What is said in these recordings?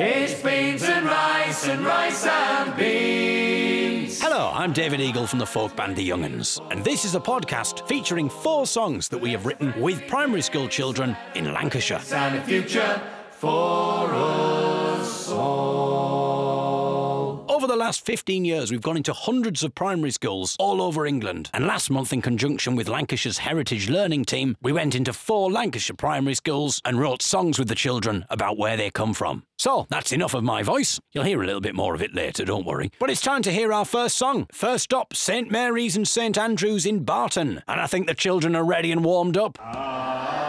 It's beans and rice and rice and beans. Hello, I'm David Eagle from the folk band The Young'uns, and this is a podcast featuring four songs that we have written with primary school children in Lancashire. And a future for us last 15 years, we've gone into hundreds of primary schools all over England. And last month, in conjunction with Lancashire's Heritage Learning Team, we went into four Lancashire primary schools and wrote songs with the children about where they come from. So, that's enough of my voice. You'll hear a little bit more of it later, don't worry. But it's time to hear our first song. First stop, St Mary's and St Andrews in Barton. And I think the children are ready and warmed up. Ah.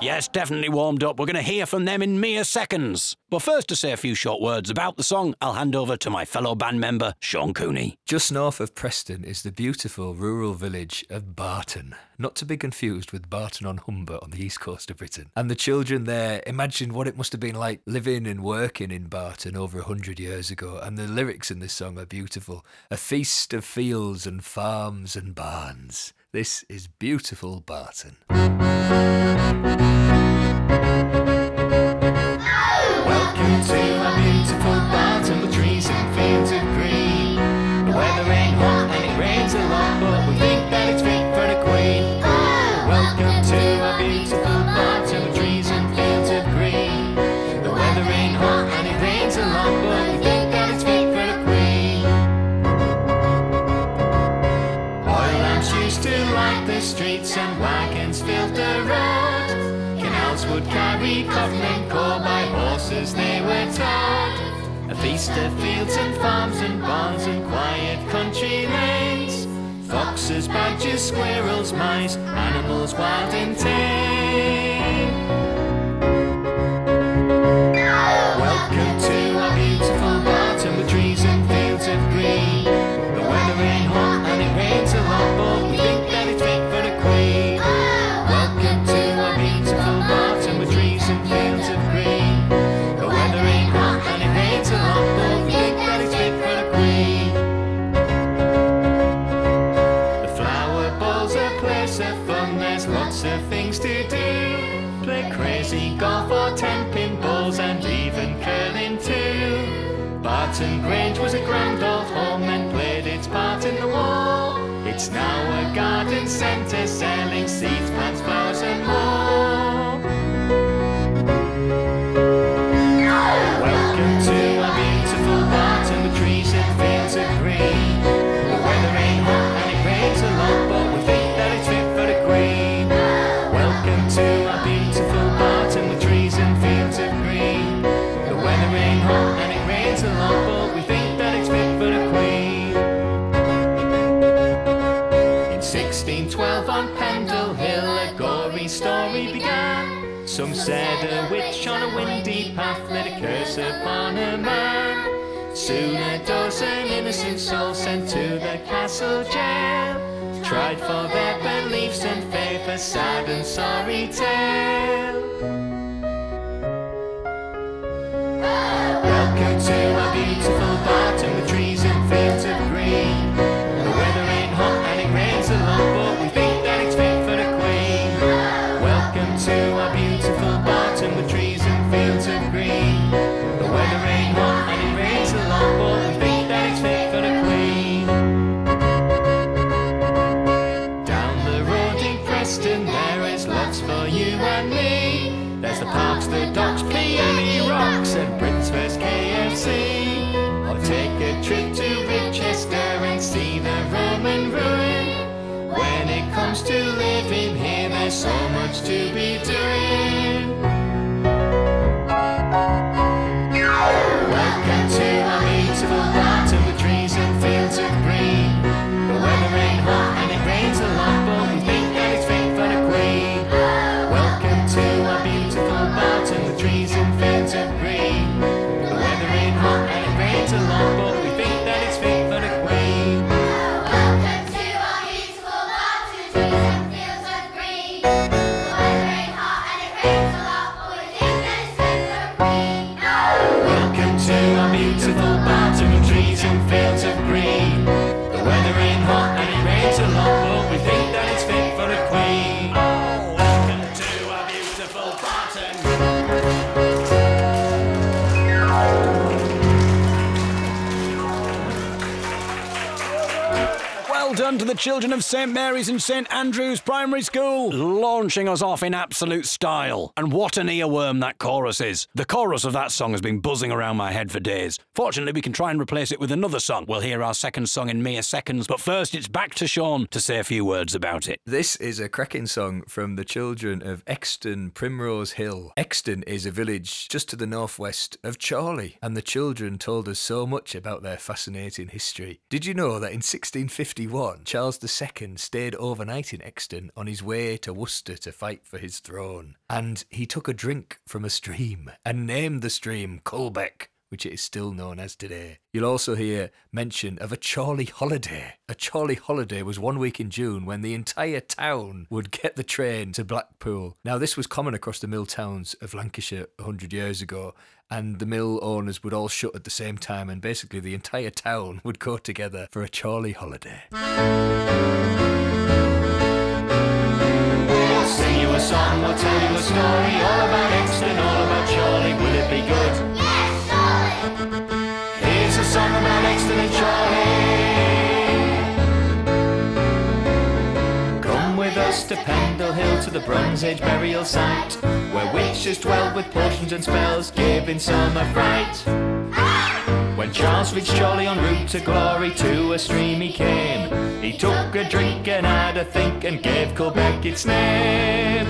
Yes, definitely warmed up. We're going to hear from them in mere seconds. But first, to say a few short words about the song, I'll hand over to my fellow band member, Sean Cooney. Just north of Preston is the beautiful rural village of Barton, not to be confused with Barton on Humber on the east coast of Britain. And the children there imagine what it must have been like living and working in Barton over a hundred years ago. And the lyrics in this song are beautiful a feast of fields and farms and barns. This is beautiful Barton. To our beautiful Barton with trees and fields of green. The weather ain't hot and it rains a lot, but we think that it's fit for the Queen. Welcome to our beautiful Barton with trees and fields of green. The weather ain't hot and it rains a lot, but we think that it's fit for the Queen. Oil lamps used to light the streets and wagons filled the road. Canals would carry cotton and coal horses they were towed. A feast of fields and farms and barns and quiet country lanes. Foxes, badgers, squirrels, mice, animals wild and tame. Some said a witch on a windy path laid a curse upon a man. Soon a dozen innocent souls sent to the castle jail. Tried for their beliefs and faith, a sad and sorry tale. Welcome the children of St Mary's and St Andrews Primary School, launching us off in absolute style. And what an earworm that chorus is. The chorus of that song has been buzzing around my head for days. Fortunately, we can try and replace it with another song. We'll hear our second song in mere seconds, but first it's back to Sean to say a few words about it. This is a cracking song from the children of Euxton Primrose Hill. Euxton is a village just to the northwest of Chorley, and the children told us so much about their fascinating history. Did you know that in 1651, Charles II stayed overnight in Euxton on his way to Worcester to fight for his throne? And he took a drink from a stream and named the stream Culbeck which it is still known as today. You'll also hear mention of a Chorley holiday. A Chorley holiday was one week in June when the entire town would get the train to Blackpool. Now, this was common across the mill towns of Lancashire 100 years ago, and the mill owners would all shut at the same time, and basically the entire town would go together for a Chorley holiday. We'll sing you a song, we'll tell you a story all about Euxton, all about. To Pendle Hill to the Bronze Age burial site, where witches dwell with potions and spells, giving some a fright. When Charles reached Chorley en route to glory, to a stream he came. He took a drink and had a think and gave Culbeck its name.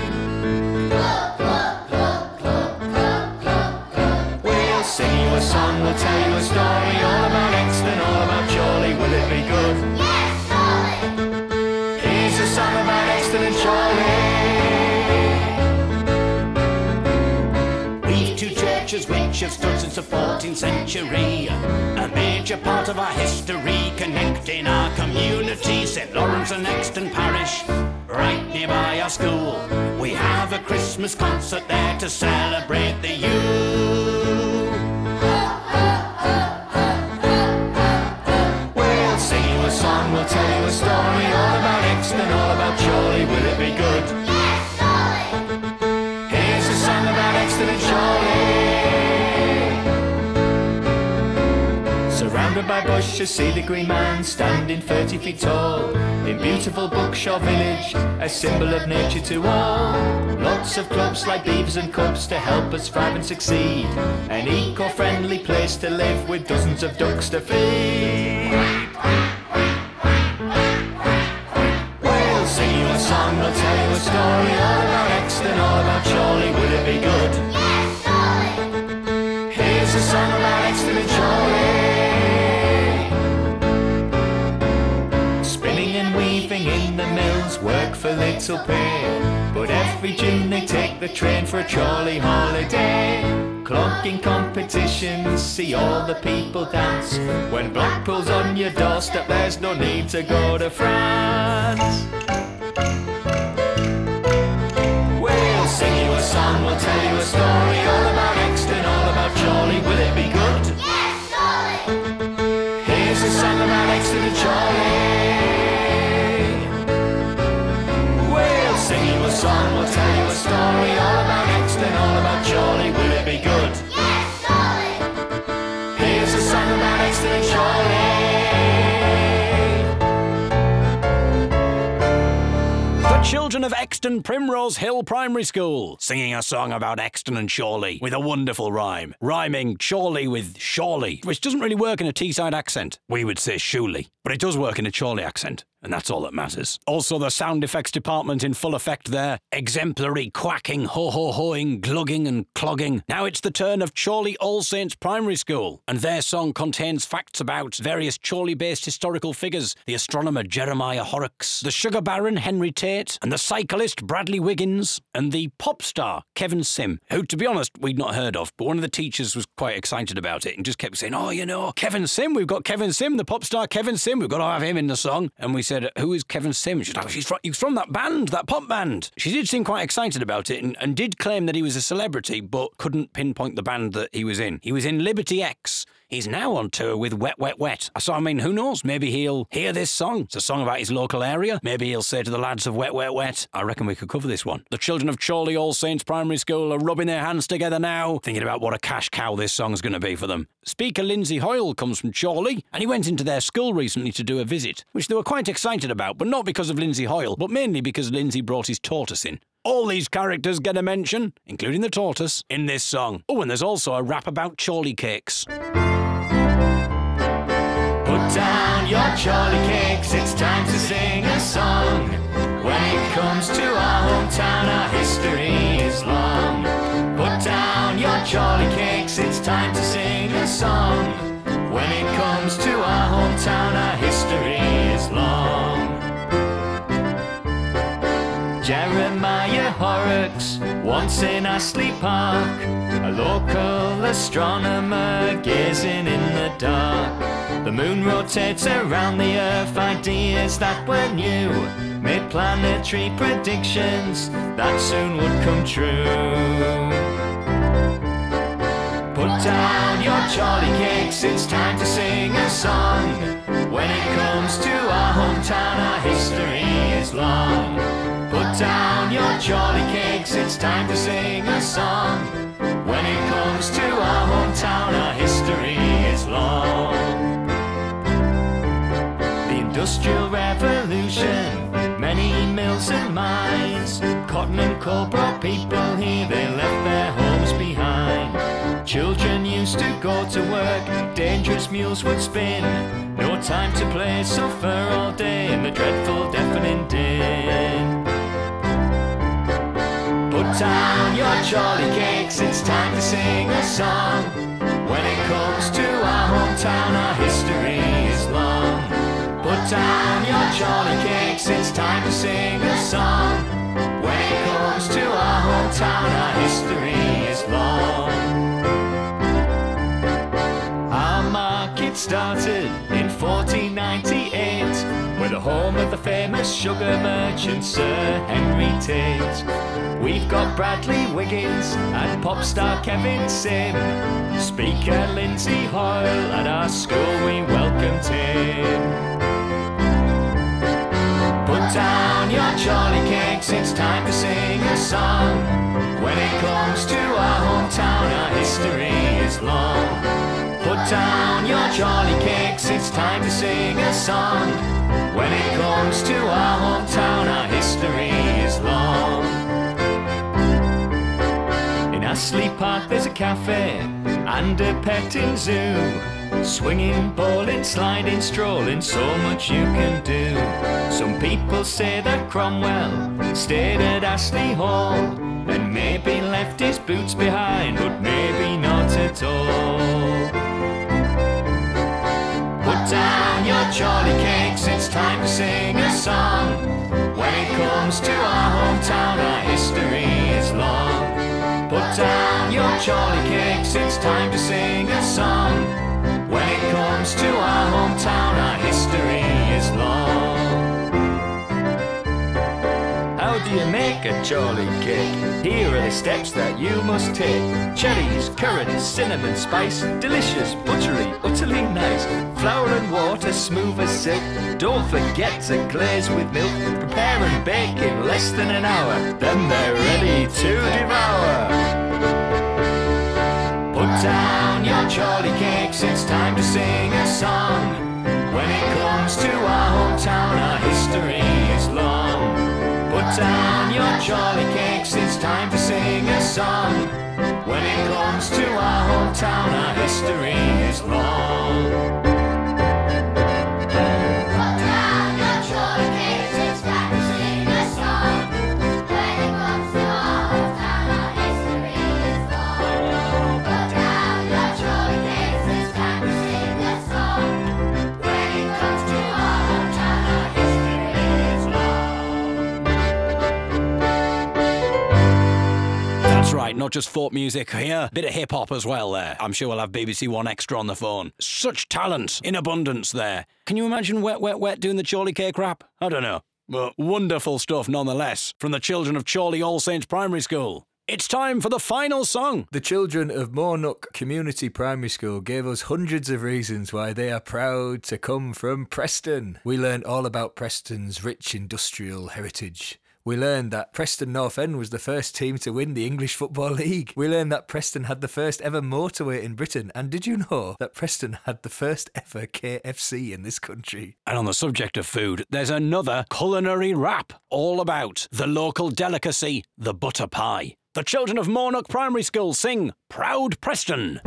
We'll sing you a song, we'll tell you a story all about Euxton, have stood since the 14th century. A major part of our history connecting our community. St Lawrence and Euxton Parish, right nearby our school. We have a Christmas concert there to celebrate the youth. We'll sing you a song, we'll tell you a story all about Euxton, all about bushes, see the Green Man standing 30 feet tall. In beautiful Buckshaw village, a symbol of nature to all. Lots of clubs like beavers and cubs to help us thrive and succeed. An eco-friendly place to live with dozens of ducks to feed. We'll sing you a song, we'll tell you a story all about Euxton, all about Chorley. But every June they take the train for a Chorley holiday. Clogging competitions, see all the people dance. When Blackpool's on your doorstep, there's no need to go to France. We'll sing you a song, we'll tell you a story all about story all about Euxton, all about Chorley. Will it be good? Yes, Charlie. Here's a song about Euxton and Chorley. The children of Euxton Primrose Hill Primary School, singing a song about Euxton and Chorley with a wonderful rhyme. Rhyming Chorley with Shorley, which doesn't really work in a Teesside accent. We would say Shuley, but it does work in a Chorley accent. And that's all that matters. Also, the sound effects department in full effect there. Exemplary quacking, ho ho hoing, glugging, and clogging. Now it's the turn of Chorley All Saints Primary School, and their song contains facts about various Chorley based historical figures the astronomer Jeremiah Horrocks, the sugar baron Henry Tate, and the cyclist Bradley Wiggins, and the pop star Kevin Simm, who, to be honest, we'd not heard of, but one of the teachers was quite excited about it and just kept saying, Oh, you know, Kevin Simm, we've got Kevin Simm, the pop star Kevin Simm, we've got to have him in the song. And we said, Who is Kevin Simm? She's like, oh, She's from, he's from that band, that pop band. She did seem quite excited about it and, and did claim that he was a celebrity, but couldn't pinpoint the band that he was in. He was in Liberty X. He's now on tour with Wet Wet Wet. Uh, so, I mean, who knows? Maybe he'll hear this song. It's a song about his local area. Maybe he'll say to the lads of Wet Wet Wet, I reckon we could cover this one. The children of Chorley All Saints Primary School are rubbing their hands together now, thinking about what a cash cow this song's going to be for them. Speaker Lindsay Hoyle comes from Chorley, and he went into their school recently to do a visit, which they were quite excited about, but not because of Lindsay Hoyle, but mainly because Lindsay brought his tortoise in. All these characters get a mention, including the tortoise, in this song. Oh, and there's also a rap about chorley cakes. Put down your Chorley cakes, it's time to sing a song. When it comes to our hometown, our history is long. Put down your Chorley cakes, it's time to sing a song. When it comes to our hometown, our once in Astley Park, a local astronomer gazing in the dark. The moon rotates around the earth, ideas that were new made planetary predictions that soon would come true. Put down your Chorley cakes, it's time to sing a song. When it comes to our hometown, our history is long. Put down Chorley cakes, it's time to sing a song. When it comes to our hometown, our history is long. The Industrial Revolution, many mills and mines, cotton and coal brought people here, they left their homes behind. Children used to go to work, dangerous mules would spin. No time to play, suffer all day in the dreadful deafening din. Down your Chorley cakes, it's time to sing a song. When it comes to our hometown, our history is long. Put down your Chorley cakes, it's time to sing a song. When it comes to our hometown, our history is long. Our market started home of the famous sugar merchant Sir Henry Tate We've got Bradley Wiggins and pop star Kevin Simm Speaker Lindsay Hoyle at our school we welcomed him Put down your Chorley cakes, it's time to sing a song. When it comes to our hometown, our history is long. Put down your Chorley cakes, it's time to sing a song. When it comes to our hometown, our history is long. In Astley Park, there's a cafe and a petting zoo. Swinging, bowling, sliding, strolling, so much you can do. Some people say that Cromwell stayed at Astley Hall and maybe left his boots behind, but maybe not at all. Put down your Chorley cakes, it's time to sing a song. When it comes to our hometown, our history is long. Put down your Chorley cakes, it's time to sing a song. When it comes to our hometown, our history is long. Do you make a Chorley cake? Here are the steps that you must take. Cherries, currants, cinnamon spice, delicious, buttery, utterly nice. Flour and water, smooth as silk. Don't forget to glaze with milk. Prepare and bake in less than an hour. Then they're ready to devour. Put down your Chorley cakes, it's time to sing a song. When it comes to our hometown, our history down your Chorley cakes, it's time to sing a song. When it comes to our hometown, our history is long. Not just folk music here, bit of hip hop as well there. I'm sure we'll have BBC 1Xtra on the phone. Such talent in abundance there. Can you imagine Wet Wet Wet doing the Chorley Cake rap? I don't know. But wonderful stuff nonetheless from the children of Chorley All Saints Primary School. It's time for the final song. The children of Moor Nook Community Primary School gave us hundreds of reasons why they are proud to come from Preston. We learned all about Preston's rich industrial heritage. We learned that Preston North End was the first team to win the English Football League. We learned that Preston had the first ever motorway in Britain. And did you know that Preston had the first ever KFC in this country? And on the subject of food, there's another culinary rap all about the local delicacy, the butter pie. The children of Moor Nook Primary School sing Proud Preston.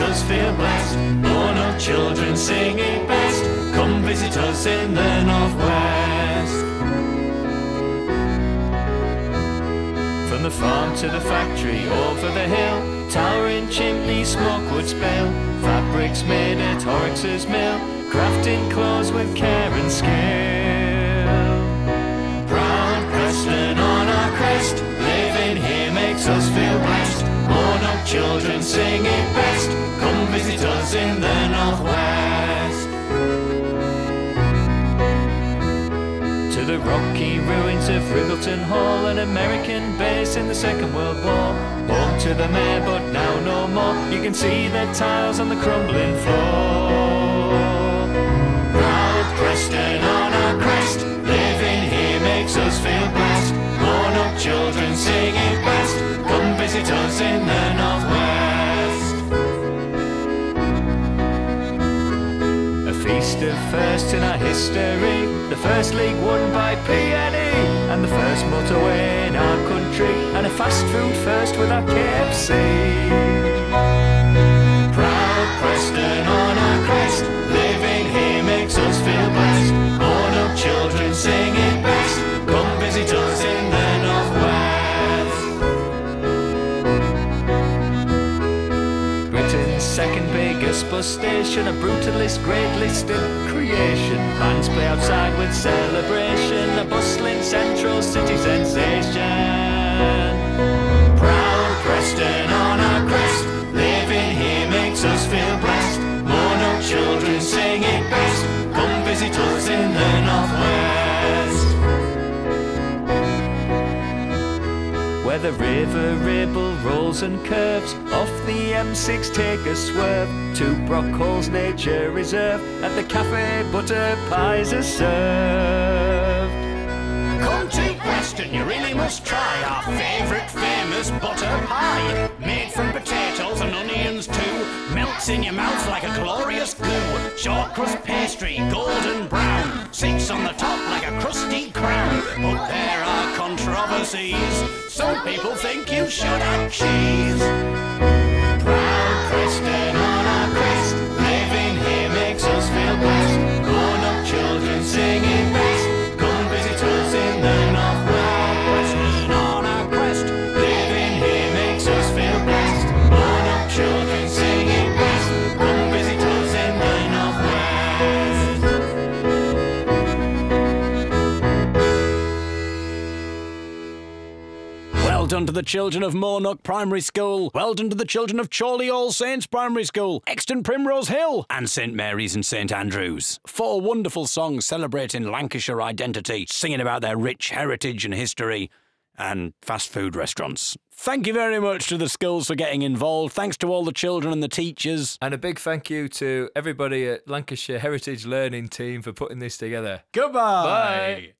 Us feel blessed. Moor Nook children sing it best. Come visit us in the northwest. From the farm to the factory, over the hill, towering chimney, smoke would spill. Fabrics made at Horrocks's mill, crafting clothes with care and skill. Proud Preston on our crest, living here makes us feel blessed. Moor Nook children ruins of Ribbleton Hall, an American base in the Second World War. Home to the mayor, but now no more. You can see the tiles on the crumbling floor. Proud Preston on our crest, living here makes us feel blessed. Moor Nook children sing it best. Come visit us in the northwest. A first in our history. The first league won by PNE, and the first motorway in our country, and a fast food first with our KFC. Proud Preston bus station, a brutalist, great listed creation. Bands play outside with celebration, a bustling central city sensation. The river Ribble rolls and curves Off the M6 take a swerve To Brockholes Nature Reserve At the cafe butter pies are served Come to Preston, you really must try our favourite famous butter pie. Made from potatoes and onions too. Melts in your mouth like a glorious goo. Short crust pastry, golden brown. Sits on the top like a crusty crown. But there are controversies. Some people think you should have cheese. Done to the children of Moor Nook Primary School. Well done to the children of Chorley All Saints Primary School, Euxton Primrose Hill, and St Mary's and St Andrews. Four wonderful songs celebrating Lancashire identity, singing about their rich heritage and history, and fast food restaurants. Thank you very much to the schools for getting involved. Thanks to all the children and the teachers. And a big thank you to everybody at Lancashire Heritage Learning Team for putting this together. Goodbye. Bye.